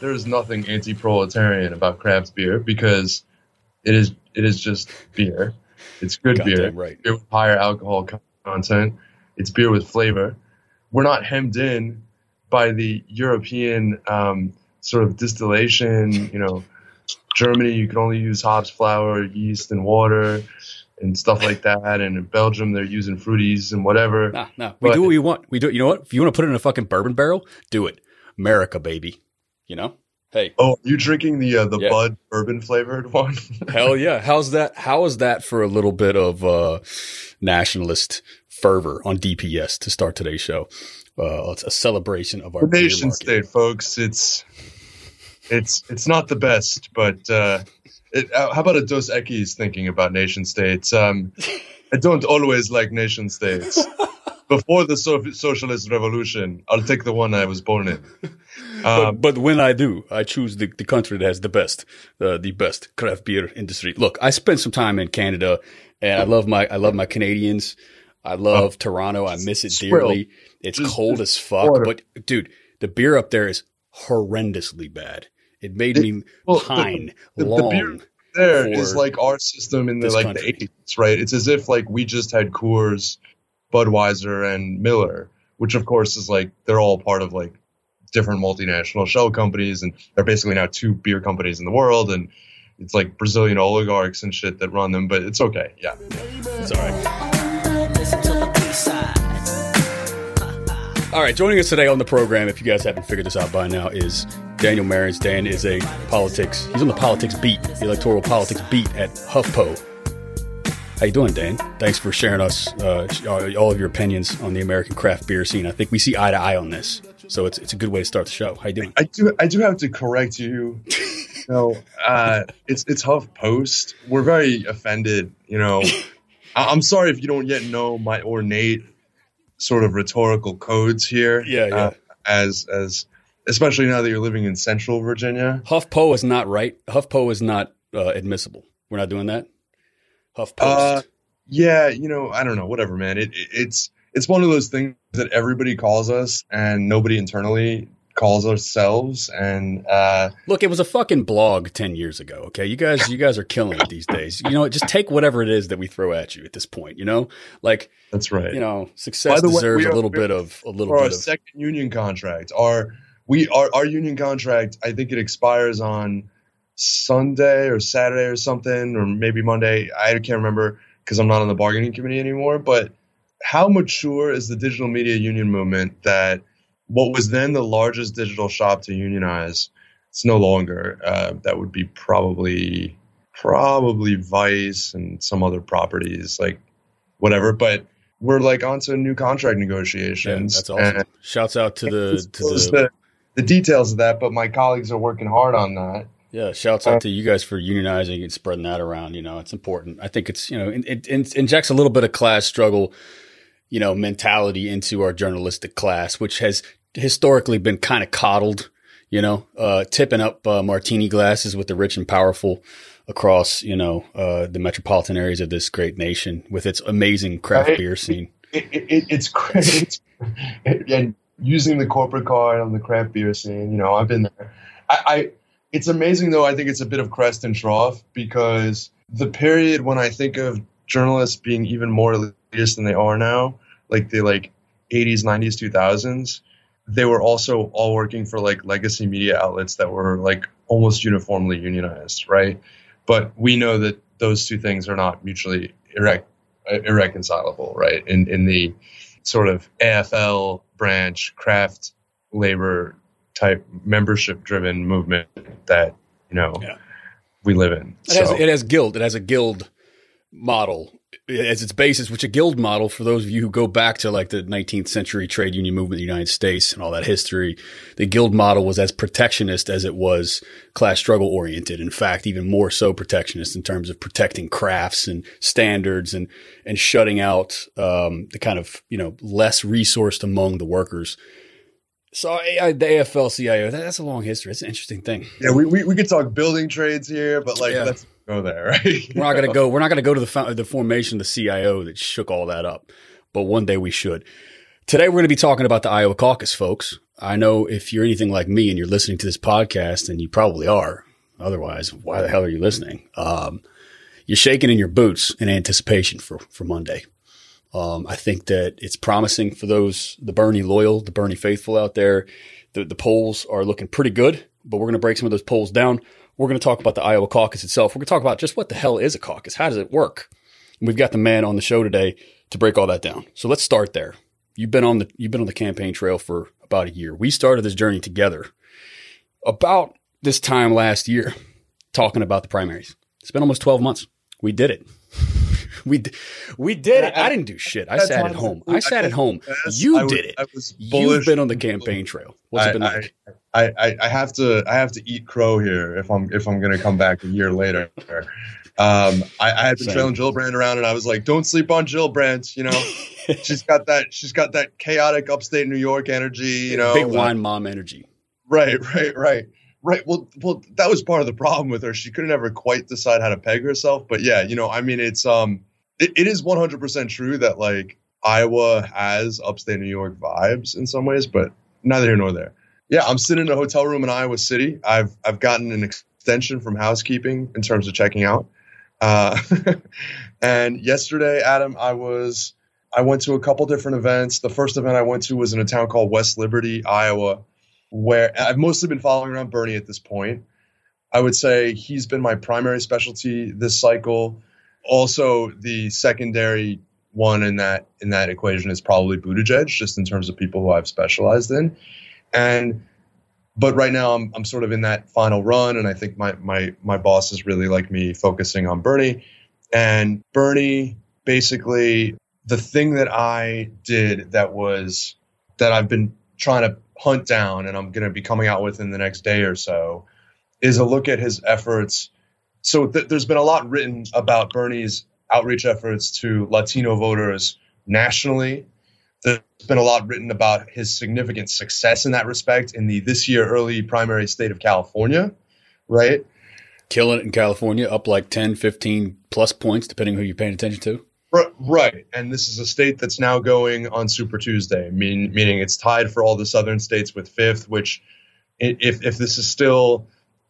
there is nothing anti-proletarian about craft beer because it is it is just beer. It's good beer. right. Beer with higher alcohol content. It's beer with flavor. We're not hemmed in by the European um, sort of distillation. You know, Germany you can only use hops, flour, yeast, and water and stuff like that. And in Belgium, they're using fruities and whatever. Nah, nah. We But- do what we want. We do. You know what? If you want to put it in a fucking bourbon barrel, do it. America, baby. You know. Hey, Oh, you drinking the uh, the Yeah. Bud bourbon flavored one? hell yeah. How's that? How is that for a little bit of uh, nationalist fervor on DPS to start today's show? Uh, it's a celebration of our nation state, folks. It's it's it's not the best, but uh, it, uh, how about a Dos Equis thinking about nation states? Um, I don't always like nation states. Before the so- socialist revolution, I'll take the one I was born in. But, Um, but when I do, I choose the, the country that has the best, uh, the best craft beer industry. Look, I spent some time in Canada, and I love my I love my Canadians. I love Toronto. I miss it Squirrel. dearly. It's Oh. Just- cold as fuck, water. but dude, the beer up there is horrendously bad. It made It- me well, pine the- the long. beer there for like our system in the like country. the 80s, right? It's as if like we just had Coors, Budweiser, and Miller, which of course is like they're all part of like different multinational shell companies, and they're basically now two beer companies in the world, and it's like Brazilian oligarchs and shit that run them, but it's okay, yeah. It's all right. All right, joining us today on the program, if you guys haven't figured this out by now, is Daniel Marans. Dan is a politics. He's on the politics beat, the electoral politics beat at HuffPo. How you doing, Dan? Thanks for sharing us uh, all of your opinions on the American craft beer scene. I think we see eye to eye on this, so it's it's a good way to start the show. How you doing? I do I do have to correct you. No, uh, it's it's Huff Post. We're very offended. You know, I- I'm sorry if you don't yet know my ornate sort of rhetorical codes here. Yeah, yeah. Uh, as as especially now that you're living in Central Virginia. HuffPo is not right. HuffPo is not uh, admissible. We're not doing that. HuffPost. Uh, Yeah, you know, I don't know, whatever, man. It, it it's it's one of those things that everybody calls us, and nobody internally calls ourselves. And uh, Look, it was a fucking blog ten years ago. Okay, you guys, you guys are killing it these days. You know, just take whatever it is that we throw at you at this point. You know, like that's right. you know, success the way, deserves a little bit of a little for our bit of. second union contract. Our we our, our union contract, I think it expires on Sunday or Saturday or something, or maybe Monday. I can't remember because I'm not on the bargaining committee anymore. But how mature is the digital media union movement that what was then the largest digital shop to unionize? It's no longer. Uh, that would be probably probably Vice and some other properties like whatever. But we're like onto new contract Yeah, negotiations. that's awesome. and Shouts out to the to the the the details of that, but my colleagues are working hard on that. Yeah. Shouts out to you guys for unionizing and spreading that around. You know, it's important. I think it's you know it, it injects a little bit of class struggle, you know, mentality into our journalistic class, which has historically been kind of coddled. You know, uh, tipping up uh, martini glasses with the rich and powerful across you know uh, the metropolitan areas of this great nation with its amazing craft beer scene. It, it's great. and using the corporate card on the craft beer scene, you know, I've been there. I, I it's amazing though. I think it's a bit of crest and trough because the period when I think of journalists being even more elitist than they are now, like the like 80s, 90s, 2000s, they were also all working for like legacy media outlets that were like almost uniformly unionized, right? But we know that those two things are not mutually irrec- irreconcilable, right? In in the sort of AFL branch craft labor type membership driven movement that you know Yeah. we live in. It has, it has guild. It has a guild model as its basis, which a guild model for those of you who go back to like the 19th century trade union movement in the United States and all that history. The guild model was as protectionist as it was class struggle oriented. In fact, even more so protectionist in terms of protecting crafts and standards and, and shutting out, um, the kind of, you know, less resourced among the workers. So I, the AFL CIO, that, that's a long history. It's an interesting thing. yeah, we, we we could talk building trades here, but like Yeah. let's go there, right? We're not going to go. We're not to go to the the formation of the CIO that shook all that up, but one day we should. Today we're going to be talking about the Iowa caucus, folks. I know if you're anything like me and you're listening to this podcast, and you probably are, otherwise, why the hell are you listening? Um, you're shaking in your boots in anticipation for, for Monday. Um, I think that it's promising for those, the Bernie loyal, the Bernie faithful out there. The, the polls are looking pretty good, but we're going to break some of those polls down. We're going to talk about the Iowa caucus itself. We're going to talk about just what the hell is a caucus? How does it work? And we've got the man on the show today to break all that down. So let's start there. You've been on the, you've been on the campaign trail for about a year. We started this journey together about this time last year talking about the primaries. It's been almost 12 months. We did it. we we did it. I didn't do shit. I sat at home. I sat at home. You did it. You've been on the campaign trail. What's it been like? I, I, I have to I have to eat crow here if I'm if I'm gonna come back a year later. Um, I, I had been Same. trailing Gillibrand around, and I was like, "Don't sleep on Jill Gillibrand." You know, she's got that she's got that chaotic upstate New York energy. You know, big wine mom energy. Right, right, right. Right. Well, well, that was part of the problem with her. She couldn't ever quite decide how to peg herself. But yeah, you know, I mean, it's um, it, it is 100% true that like Iowa has upstate New York vibes in some ways, but neither here nor there. Yeah, I'm sitting in a hotel room in Iowa City. I've I've gotten an extension from housekeeping in terms of checking out. Uh, and yesterday, Adam, I was I went to a couple different events. The first event I went to was in a town called West Liberty, Iowa where I've mostly been following around Bernie at this point. I would say he's been my primary specialty this cycle. Also, the secondary one in that in that equation is probably Buttigieg, just in terms of people who I've specialized in. And but right now I'm I'm sort of in that final run, and I think my my my boss is really like me focusing on Bernie. And Bernie basically the thing that I did that was that I've been trying to hunt down and I'm going to be coming out with in the next day or so is a look at his efforts. So th- there's been a lot written about Bernie's outreach efforts to Latino voters nationally. There's been a lot written about his significant success in that respect in the this year early primary state of California, right? Killing it in California, up like 10, 15 plus points, depending who you're paying attention to. Right, and this is a state that's now going on Super Tuesday, mean, meaning it's tied for all the southern states with fifth. Which, if if this is still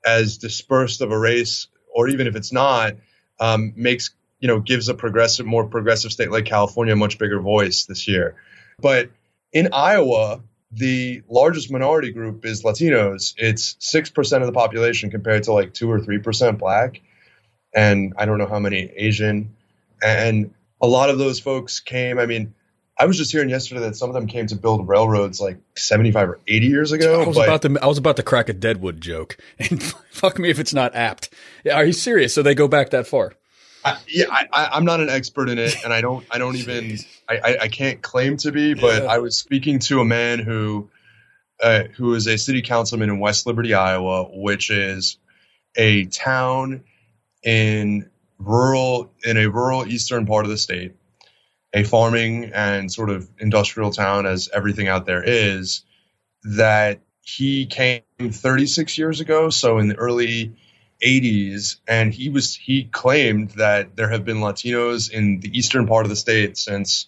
as dispersed of a race, or even if it's not, um, makes you know gives a progressive, more progressive state like California a much bigger voice this year. But in Iowa, the largest minority group is Latinos. It's six percent of the population compared to like two or three percent Black, and I don't know how many Asian, and a lot of those folks came. I mean, I was just hearing yesterday that some of them came to build railroads like 75 or 80 years ago. I was about to I was about to crack a Deadwood joke, and fuck me if it's not apt. Are you serious? So they go back that far? I, yeah, I, am not an expert in it, and I don't I don't even I, I, can't claim to be. But yeah. I was speaking to a man who uh, who is a city councilman in West Liberty, Iowa, which is a town in rural in a rural eastern part of the state, a farming and sort of industrial town as everything out there is, that he came 36 years ago, so in the early 80s, and he was he claimed that there have been Latinos in the eastern part of the state since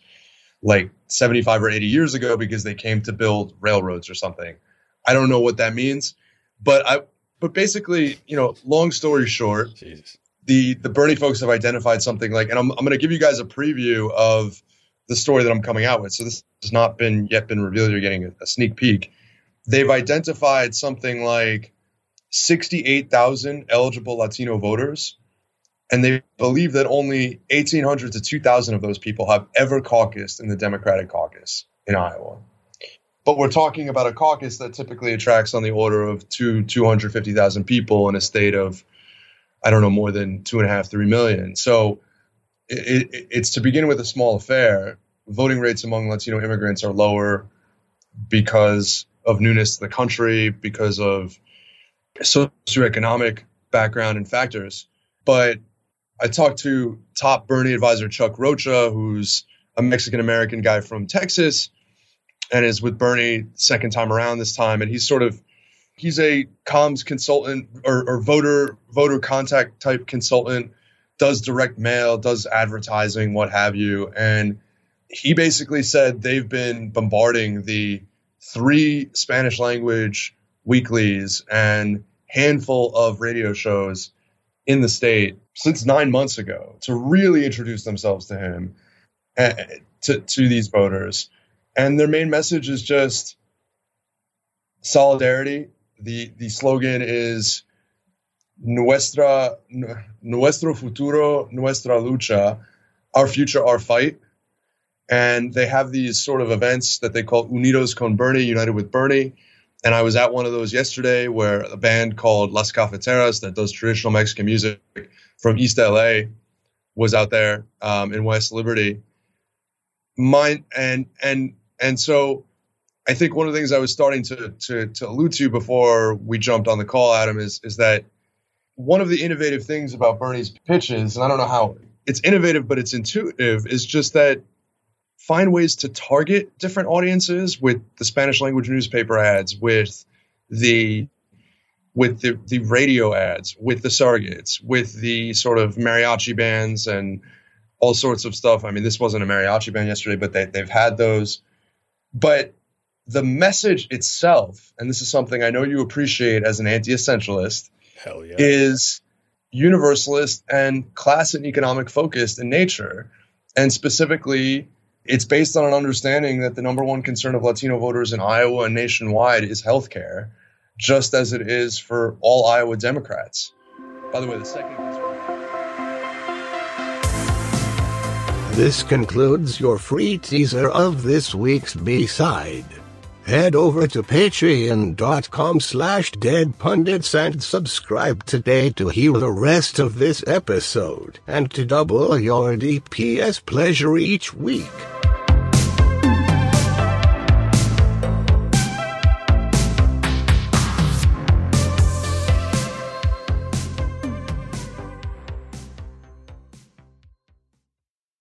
like 75 or 80 years ago because they came to build railroads or something. I don't know what that means, but I but basically, you know, long story short, Jesus the the Bernie folks have identified something like, and I'm I'm going to give you guys a preview of the story that I'm coming out with. So this has not been yet been revealed. You're getting a, a sneak peek. They've identified something like 68,000 eligible Latino voters, and they believe that only 1,800 to 2,000 of those people have ever caucused in the Democratic caucus in Iowa. But we're talking about a caucus that typically attracts on the order of two 250,000 people in a state of I don't know, more than two and a half, three million. So it, it, it's to begin with a small affair. Voting rates among Latino immigrants are lower because of newness to the country, because of socioeconomic background and factors. But I talked to top Bernie advisor Chuck Rocha, who's a Mexican American guy from Texas and is with Bernie second time around this time. And he's sort of he's a comms consultant or, or voter voter contact type consultant does direct mail does advertising what have you and he basically said they've been bombarding the three Spanish language weeklies and handful of radio shows in the state since nine months ago to really introduce themselves to him uh, to, to these voters. And their main message is just solidarity. The, the slogan is nuestra, nuestro futuro, nuestra lucha, our future, our fight. And they have these sort of events that they call Unidos con Bernie, United with Bernie. And I was at one of those yesterday where a band called Las Cafeteras that does traditional Mexican music from East LA was out there um, in West Liberty. Mine and and and so I think one of the things I was starting to to to allude to before we jumped on the call, Adam, is is that one of the innovative things about Bernie's pitches, and I don't know how it's innovative, but it's intuitive, is just that find ways to target different audiences with the Spanish language newspaper ads, with the with the, the radio ads, with the surrogates, with the sort of mariachi bands and all sorts of stuff. I mean, this wasn't a mariachi band yesterday, but they, they've had those. But the message itself, and this is something I know you appreciate as an anti essentialist, yeah. is universalist and class and economic focused in nature. And specifically, it's based on an understanding that the number one concern of Latino voters in Iowa and nationwide is healthcare, just as it is for all Iowa Democrats. By the way, the second This concludes your free teaser of this week's B-side. Head over to patreon.com slash deadpundits and subscribe today to hear the rest of this episode and to double your DPS pleasure each week.